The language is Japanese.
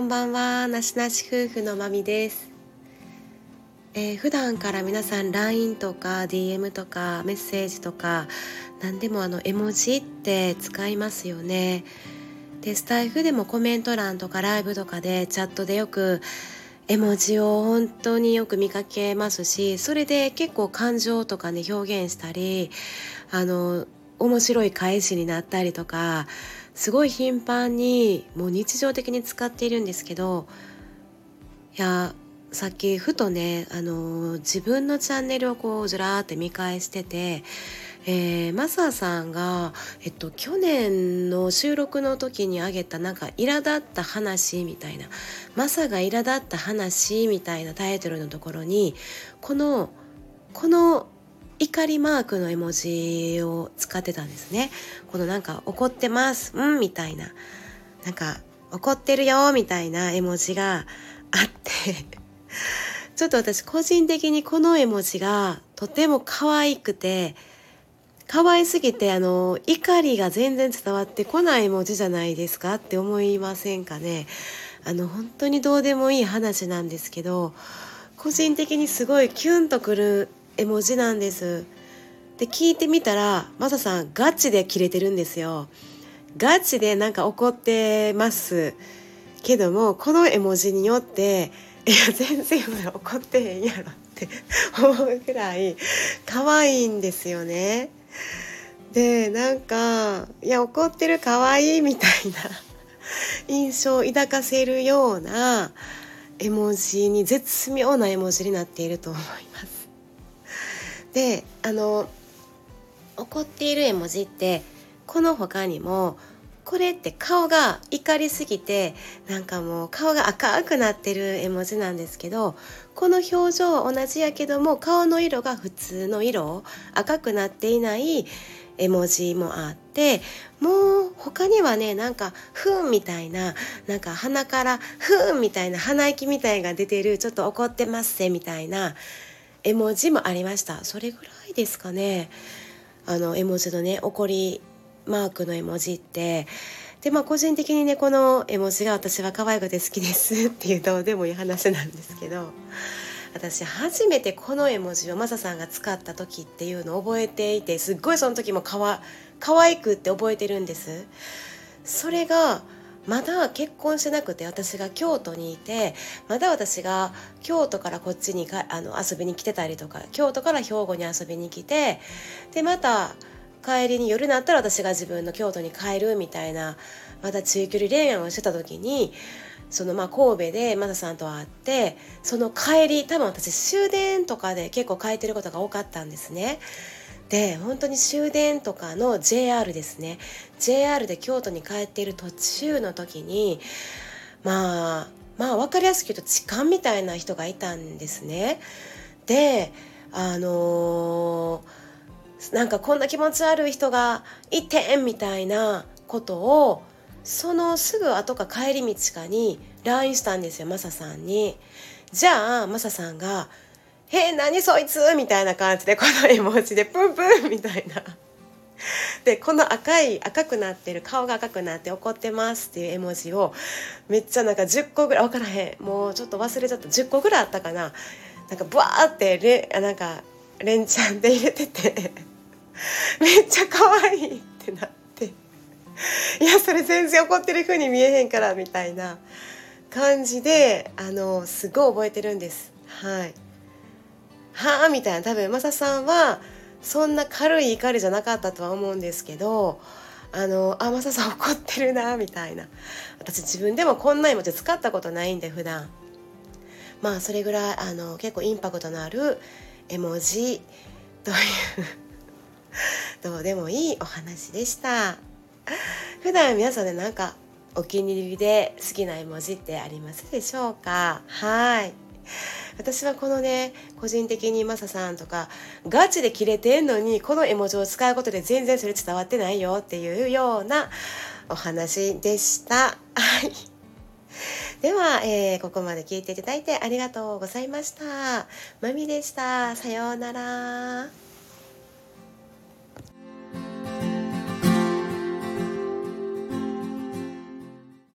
んばんは。なしなし夫婦のまみです、えー、普段から皆さん LINE とか DM とかメッセージとか何でもあの絵文字って使いますよね。でスタイフでもコメント欄とかライブとかでチャットでよく絵文字を本当によく見かけますしそれで結構感情とかね表現したりあの面白い返しになったりとかすごい頻繁にもう日常的に使っているんですけどいやさっきふとねあの自分のチャンネルをこうずらーって見返しててえー、マサさんが、えっと、去年の収録の時にあげたなんか苛立った話みたいなマサが苛立った話みたいなタイトルのところにこのこの怒りマークの絵文字を使ってたんですね。このなんか怒ってます、うんみたいな、なんか怒ってるよみたいな絵文字があって。ちょっと私個人的にこの絵文字がとても可愛くて、可愛すぎてあの怒りが全然伝わってこない文字じゃないですかって思いませんかね。あの本当にどうでもいい話なんですけど個人的にすごいキュンとくる絵文字なんです。で聞いてみたらマサさんガチでキレてるんですよ。ガチでなんか怒ってます。けどもこの絵文字によっていや全然怒ってへんやろって 思うぐらい可愛いんですよね。でなんかいや怒ってる可愛いみたいな印象を抱かせるような絵文字に絶妙な絵文字になっていると思います。であの怒っている絵文字ってこの他にもこれって顔が怒りすぎてなんかもう顔が赤くなってる絵文字なんですけどこの表情は同じやけども顔の色が普通の色赤くなっていない絵文字もあってもう他にはねなんか「ふん」みたいななんか鼻から「ふん」みたいな鼻息みたいが出てるちょっと怒ってますせみたいな絵文字もありました。それぐらいですかね。あの絵文字のね怒りマークの絵文字って。でまあ個人的にねこの絵文字が私は可愛くて好きですっていうどうでもいい話なんですけど私初めてこの絵文字をマサさんが使った時っていうのを覚えていてすっごいその時もかわ可愛くって覚えてるんです。それがまだ結婚してなくて私が京都にいてまだ私が京都からこっちにかあの遊びに来てたりとか京都から兵庫に遊びに来てでまた帰りに夜になったら私が自分の京都に帰るみたいなまだ中距離恋愛をしてた時にそのまあ神戸でマサさんと会ってその帰り多分私終電とかで結構帰ってることが多かったんですね。で本当に終電とかの JR ですね JR で京都に帰っている途中の時にまあまあ分かりやすく言うと痴漢みたいな人がいたんですね。であのー、なんかこんな気持ち悪い人がいてんみたいなことをそのすぐ後か帰り道かに LINE したんですよマサさんに。じゃあマサさんが「へえ何そいつ!」みたいな感じでこの絵文字でプンプンみたいな。でこの赤い赤くなってる顔が赤くなって怒ってますっていう絵文字をめっちゃなんか10個ぐらい分からへんもうちょっと忘れちゃった10個ぐらいあったかななんかブワーってレなんか連チャンで入れてて めっちゃ可愛いってなっていやそれ全然怒ってる風に見えへんからみたいな感じであのすごい覚えてるんですはい。はあみたいな。多分マサさんはそんな軽い怒りじゃなかったとは思うんですけどあのあマサさん 怒ってるなみたいな。私自分でもこんな絵文字使ったことないんで普段。まあそれぐらいあの結構インパクトのある絵文字という。どうでもいいお話でした。普段皆さんで何かお気に入りで好きな絵文字ってありますでしょうか？はい。私はこのね個人的にマサさんとかガチでキレてんのにこの絵文字を使うことで全然それ伝わってないよっていうようなお話でした。はい。では、えー、ここまで聞いていただいてありがとうございました。まみでした。さようなら。